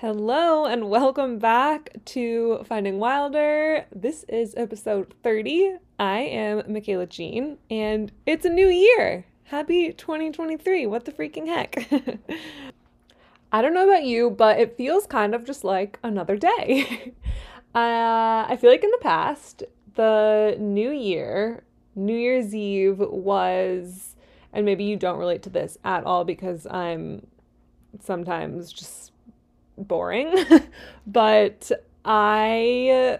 Hello and welcome back to Finding Wilder. This is episode 30. I am Micayla Jean and it's a new year. Happy 2023. What the freaking heck? I don't know about you, but it feels kind of just like another day. uh, I feel like in the past, the new year, New Year's Eve was, and maybe you don't relate to this at all because I'm sometimes just boring, but I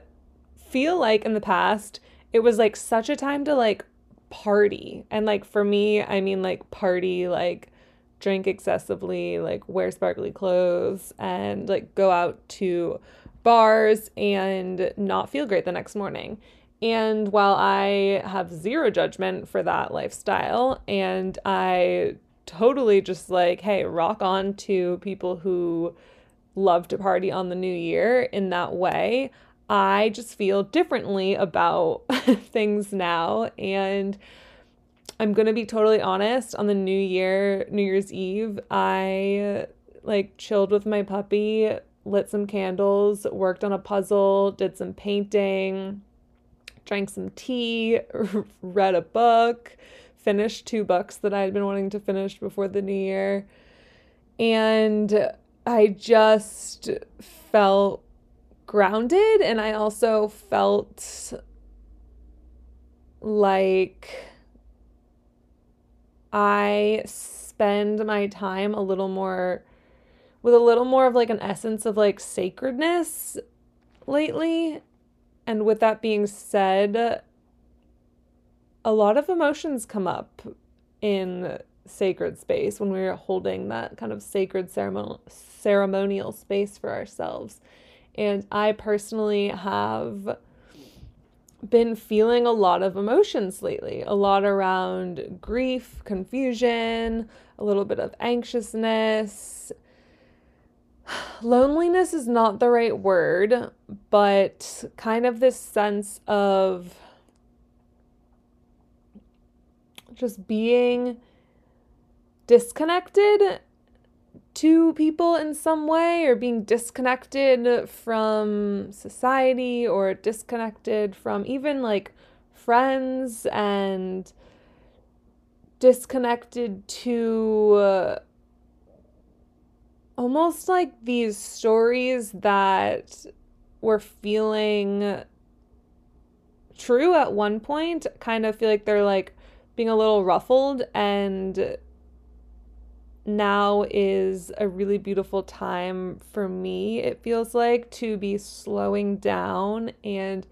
feel like in the past it was like such a time to like party. And like for me, I mean like party like drink excessively, like wear sparkly clothes and like go out to bars and not feel great the next morning. And while I have zero judgment for that lifestyle and I totally just like, hey, rock on to people who love to party on the new year in that way. I just feel differently about things now. And I'm going to be totally honest on the new year, New Year's Eve, I like chilled with my puppy, lit some candles, worked on a puzzle, did some painting, drank some tea, read a book, finished two books that I had been wanting to finish before the new year. And I just felt grounded and I also felt like I spend my time a little more with a little more of like an essence of like sacredness lately. And with that being said, a lot of emotions come up in sacred space when we are holding that kind of sacred ceremonial ceremonial space for ourselves. And I personally have been feeling a lot of emotions lately, a lot around grief, confusion, a little bit of anxiousness. Loneliness is not the right word, but kind of this sense of just being disconnected to people in some way or being disconnected from society or disconnected from even like friends and disconnected to uh, almost like these stories that were feeling true at one point kind of feel like they're like being a little ruffled and now is a really beautiful time for me, it feels like, to be slowing down and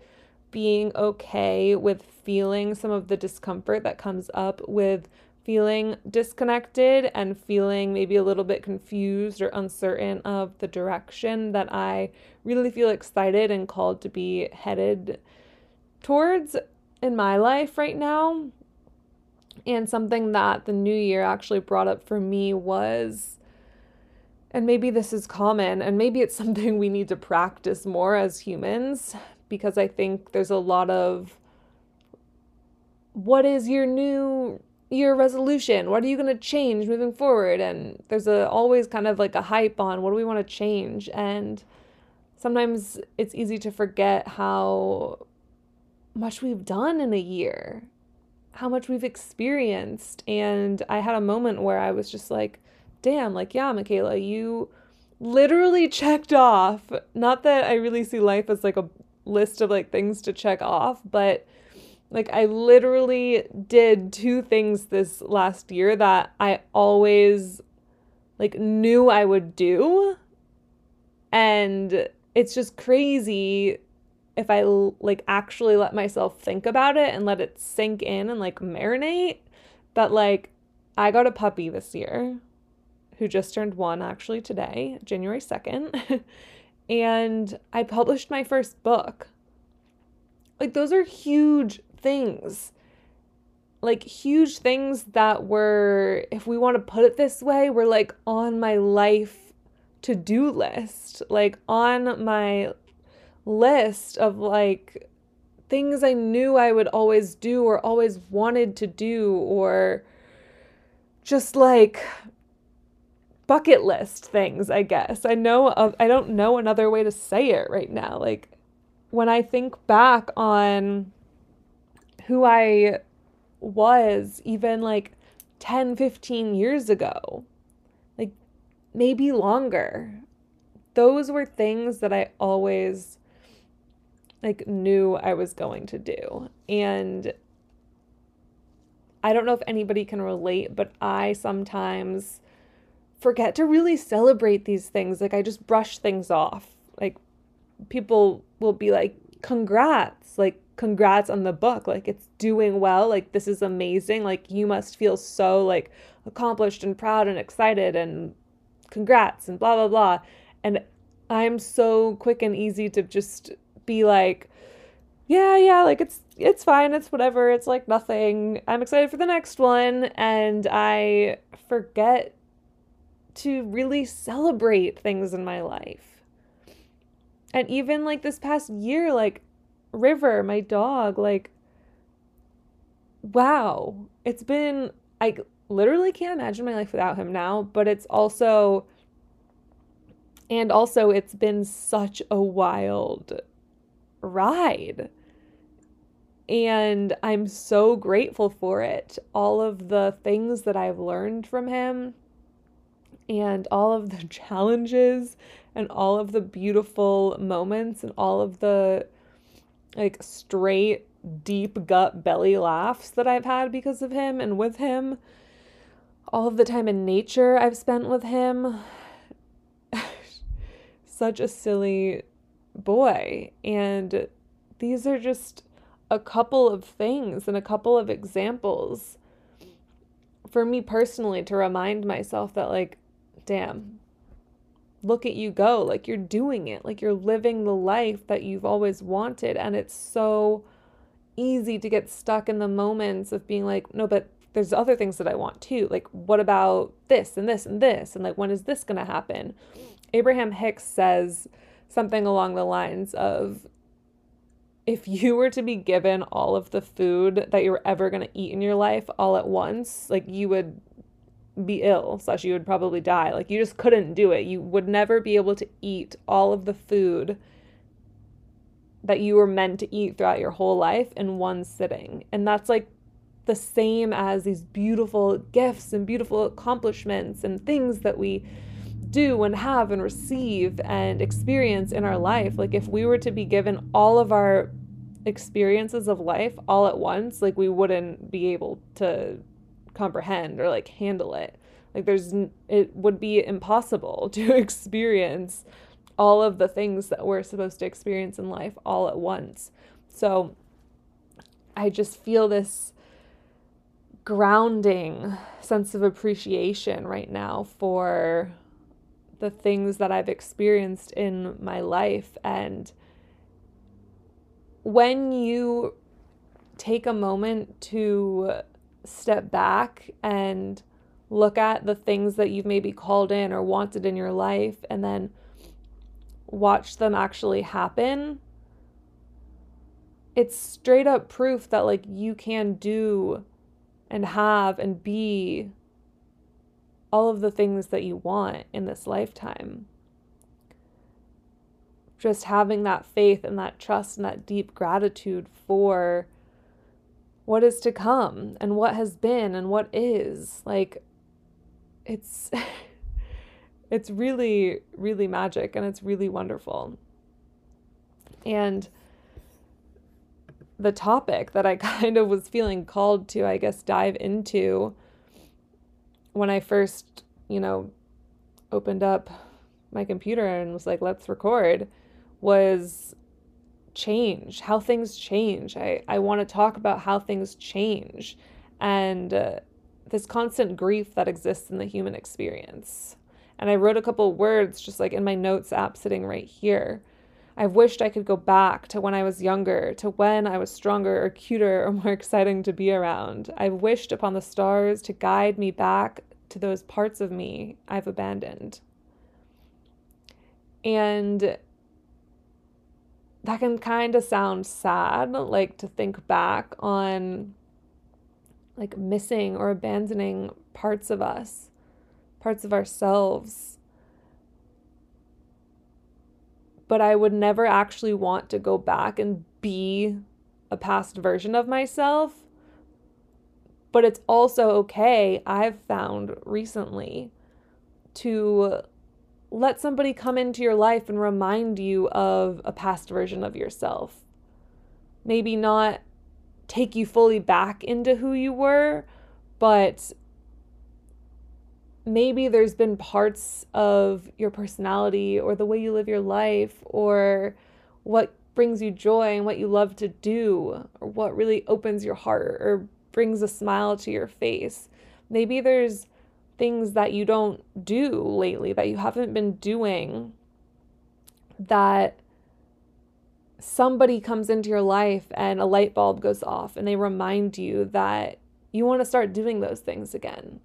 being okay with feeling some of the discomfort that comes up with feeling disconnected and feeling maybe a little bit confused or uncertain of the direction that I really feel excited and called to be headed towards in my life right now. And something that the new year actually brought up for me was, and maybe this is common, and maybe it's something we need to practice more as humans, because I think there's a lot of what is your new year resolution? What are you going to change moving forward? And there's a always kind of like a hype on what do we want to change? And sometimes it's easy to forget how much we've done in a year how much we've experienced. And I had a moment where I was just like, damn, like, yeah, Micayla, you literally checked off. Not that I really see life as like a list of like things to check off, but like I literally did two things this last year that I always like knew I would do. And it's just crazy if I like actually let myself think about it and let it sink in and like marinate, that like I got a puppy this year who just turned one actually today, January 2nd. and I published my first book. Like, those are huge things. Like, huge things that were, if we want to put it this way, were like on my life to do list, like on my list of like things I knew I would always do or always wanted to do or just like bucket list things, I guess. I know of, I don't know another way to say it right now. Like when I think back on who I was even like 10, 15 years ago, like maybe longer. Those were things that I always like knew I was going to do. And I don't know if anybody can relate, but I sometimes forget to really celebrate these things. Like I just brush things off. Like people will be like, congrats, like congrats on the book. Like it's doing well. Like this is amazing. Like you must feel so like accomplished and proud and excited and congrats and blah blah blah. And I'm so quick and easy to just be like, yeah, yeah, like it's it's fine, it's whatever, it's like nothing. I'm excited for the next one and I forget to really celebrate things in my life. And even like this past year, like River, my dog, like, wow, it's been, I literally can't imagine my life without him now, but it's also, and also, it's been such a wild ride. And I'm so grateful for it. All of the things that I've learned from him and all of the challenges and all of the beautiful moments and all of the like straight deep gut belly laughs that I've had because of him and with him all of the time in nature I've spent with him such a silly boy and these are just a couple of things and a couple of examples for me personally to remind myself that like damn, look at you go. Like you're doing it. Like you're living the life that you've always wanted. And it's so easy to get stuck in the moments of being like, no, but there's other things that I want too. Like, what about this and this and this? And like, when is this going to happen? Abraham Hicks says something along the lines of, if you were to be given all of the food that you're ever going to eat in your life all at once, like you would be ill slash you would probably die. Like you just couldn't do it. You would never be able to eat all of the food that you were meant to eat throughout your whole life in one sitting. And that's like the same as these beautiful gifts and beautiful accomplishments and things that we do and have and receive and experience in our life like if we were to be given all of our experiences of life all at once like we wouldn't be able to comprehend or like handle it. Like there's it would be impossible to experience all of the things that we're supposed to experience in life all at once. So I just feel this grounding sense of appreciation right now for the things that I've experienced in my life. And when you take a moment to step back and look at the things that you've maybe called in or wanted in your life and then watch them actually happen, it's straight up proof that like you can do and have and be all of the things that you want in this lifetime. Just having that faith and that trust and that deep gratitude for what is to come and what has been and what is. Like it's it's really really magic and it's really wonderful. And the topic that I kind of was feeling called to, I guess, dive into when I first, you know, opened up my computer and was like, let's record, was change, how things change. I, I want to talk about how things change and uh, this constant grief that exists in the human experience. And I wrote a couple words just like in my notes app sitting right here. I've wished I could go back to when I was younger, to when I was stronger or cuter or more exciting to be around. I've wished upon the stars to guide me back to those parts of me I've abandoned. And that can kind of sound sad, like to think back on like missing or abandoning parts of us parts of ourselves. But I would never actually want to go back and be a past version of myself. But it's also okay, I've found recently, to let somebody come into your life and remind you of a past version of yourself. Maybe not take you fully back into who you were, but maybe there's been parts of your personality or the way you live your life or what brings you joy and what you love to do or what really opens your heart or brings a smile to your face. Maybe there's things that you don't do lately that you haven't been doing that somebody comes into your life and a light bulb goes off and they remind you that you want to start doing those things again.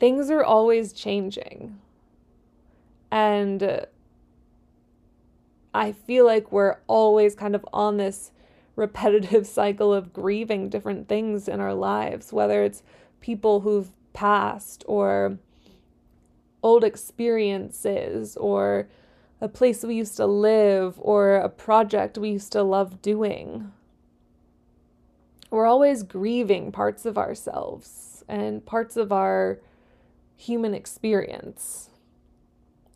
Things are always changing. And I feel like we're always kind of on this repetitive cycle of grieving different things in our lives, whether it's people who've passed or old experiences or a place we used to live or a project we used to love doing. We're always grieving parts of ourselves and parts of our human experience.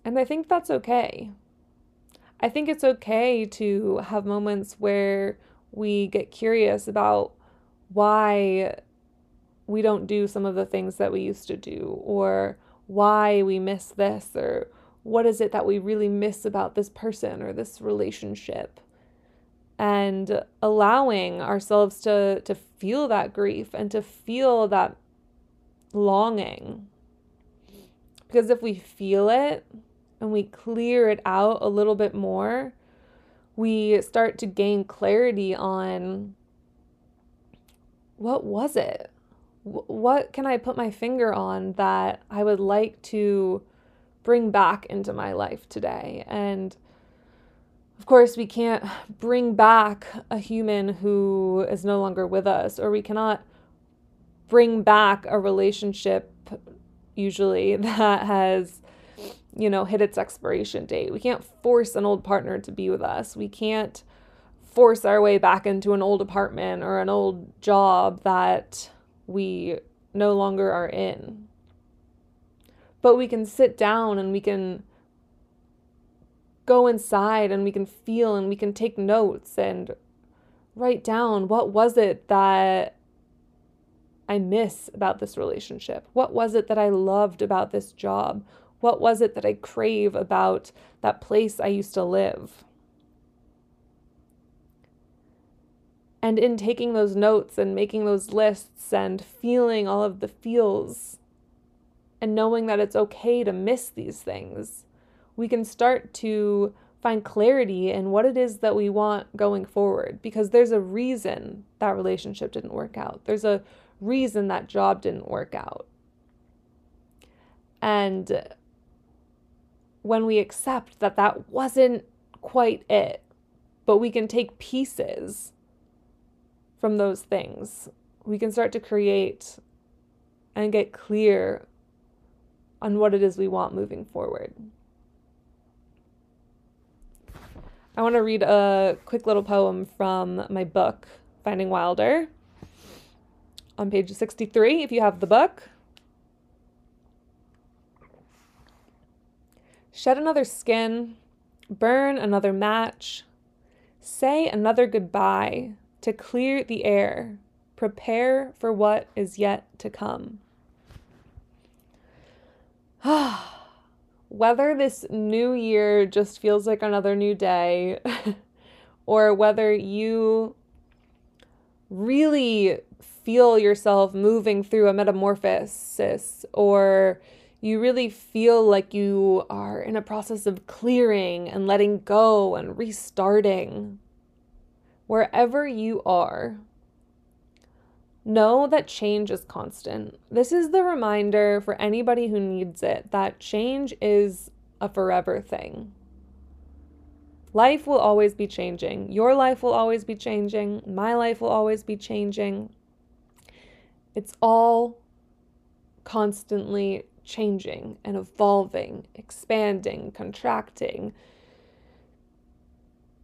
And I think that's okay. I think it's okay to have moments where we get curious about why we don't do some of the things that we used to do or why we miss this or what is it that we really miss about this person or this relationship. And allowing ourselves to to feel that grief and to feel that longing. Because if we feel it and we clear it out a little bit more we start to gain clarity on what was it what can I put my finger on that I would like to bring back into my life today? And of course, we can't bring back a human who is no longer with us, or we cannot bring back a relationship, usually, that has, you know, hit its expiration date. We can't force an old partner to be with us. We can't force our way back into an old apartment or an old job that we no longer are in. But we can sit down and we can go inside and we can feel and we can take notes and write down what was it that I miss about this relationship? What was it that I loved about this job? What was it that I crave about that place I used to live? And in taking those notes and making those lists and feeling all of the feels and knowing that it's okay to miss these things, we can start to find clarity in what it is that we want going forward because there's a reason that relationship didn't work out. There's a reason that job didn't work out. And when we accept that that wasn't quite it, but we can take pieces from those things, we can start to create and get clear on what it is we want moving forward. I want to read a quick little poem from my book, Finding Wilder, on page 63, if you have the book. Shed another skin, burn another match, say another goodbye to clear the air, prepare for what is yet to come. whether this new year just feels like another new day, or whether you really feel yourself moving through a metamorphosis, or you really feel like you are in a process of clearing and letting go and restarting wherever you are, know that change is constant. This is the reminder for anybody who needs it that change is a forever thing. Life will always be changing. Your life will always be changing. My life will always be changing. It's all constantly changing and evolving, expanding, contracting,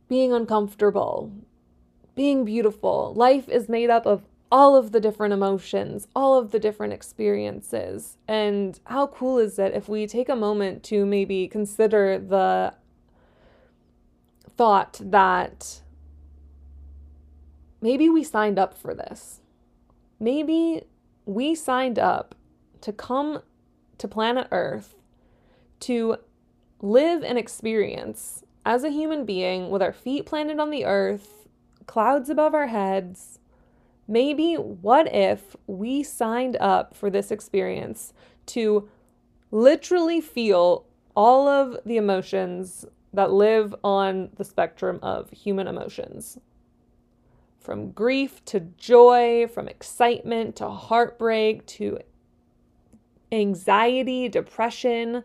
being uncomfortable, being beautiful. Life is made up of all of the different emotions, all of the different experiences. And how cool is it if we take a moment to maybe consider the thought that maybe we signed up for this? Maybe we signed up to come to planet Earth to live and experience as a human being with our feet planted on the earth, clouds above our heads. Maybe what if we signed up for this experience to literally feel all of the emotions that live on the spectrum of human emotions? From grief to joy, from excitement to heartbreak to anxiety, depression,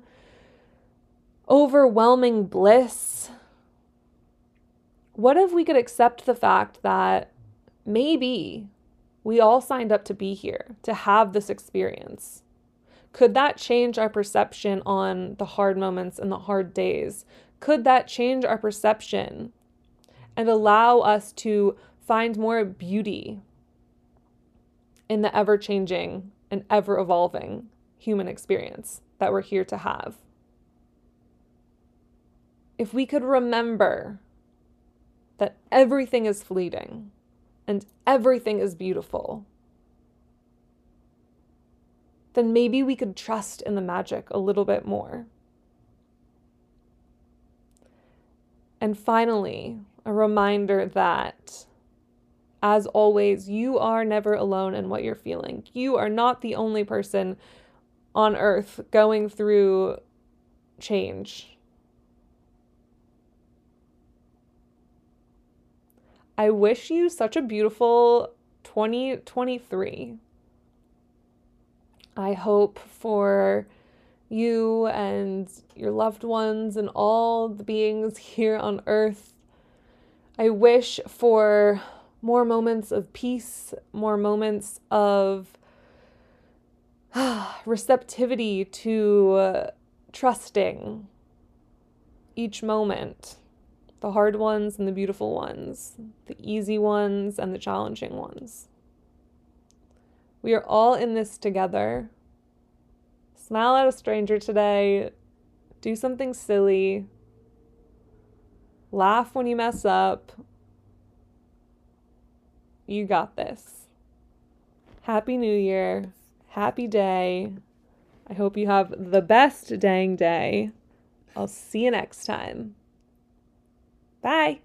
overwhelming bliss. What if we could accept the fact that maybe we all signed up to be here, to have this experience? Could that change our perception on the hard moments and the hard days? Could that change our perception and allow us to find more beauty in the ever changing and ever evolving human experience that we're here to have. If we could remember that everything is fleeting and everything is beautiful, then maybe we could trust in the magic a little bit more. And finally, a reminder that, as always, you are never alone in what you're feeling. You are not the only person on earth going through change. I wish you such a beautiful 2023. I hope for you and your loved ones and all the beings here on earth. I wish for more moments of peace, more moments of receptivity to uh, trusting each moment the hard ones and the beautiful ones, the easy ones and the challenging ones. We are all in this together. Smile at a stranger today. Do something silly. Laugh when you mess up. You got this. Happy New Year happy day. I hope you have the best dang day. I'll see you next time. Bye.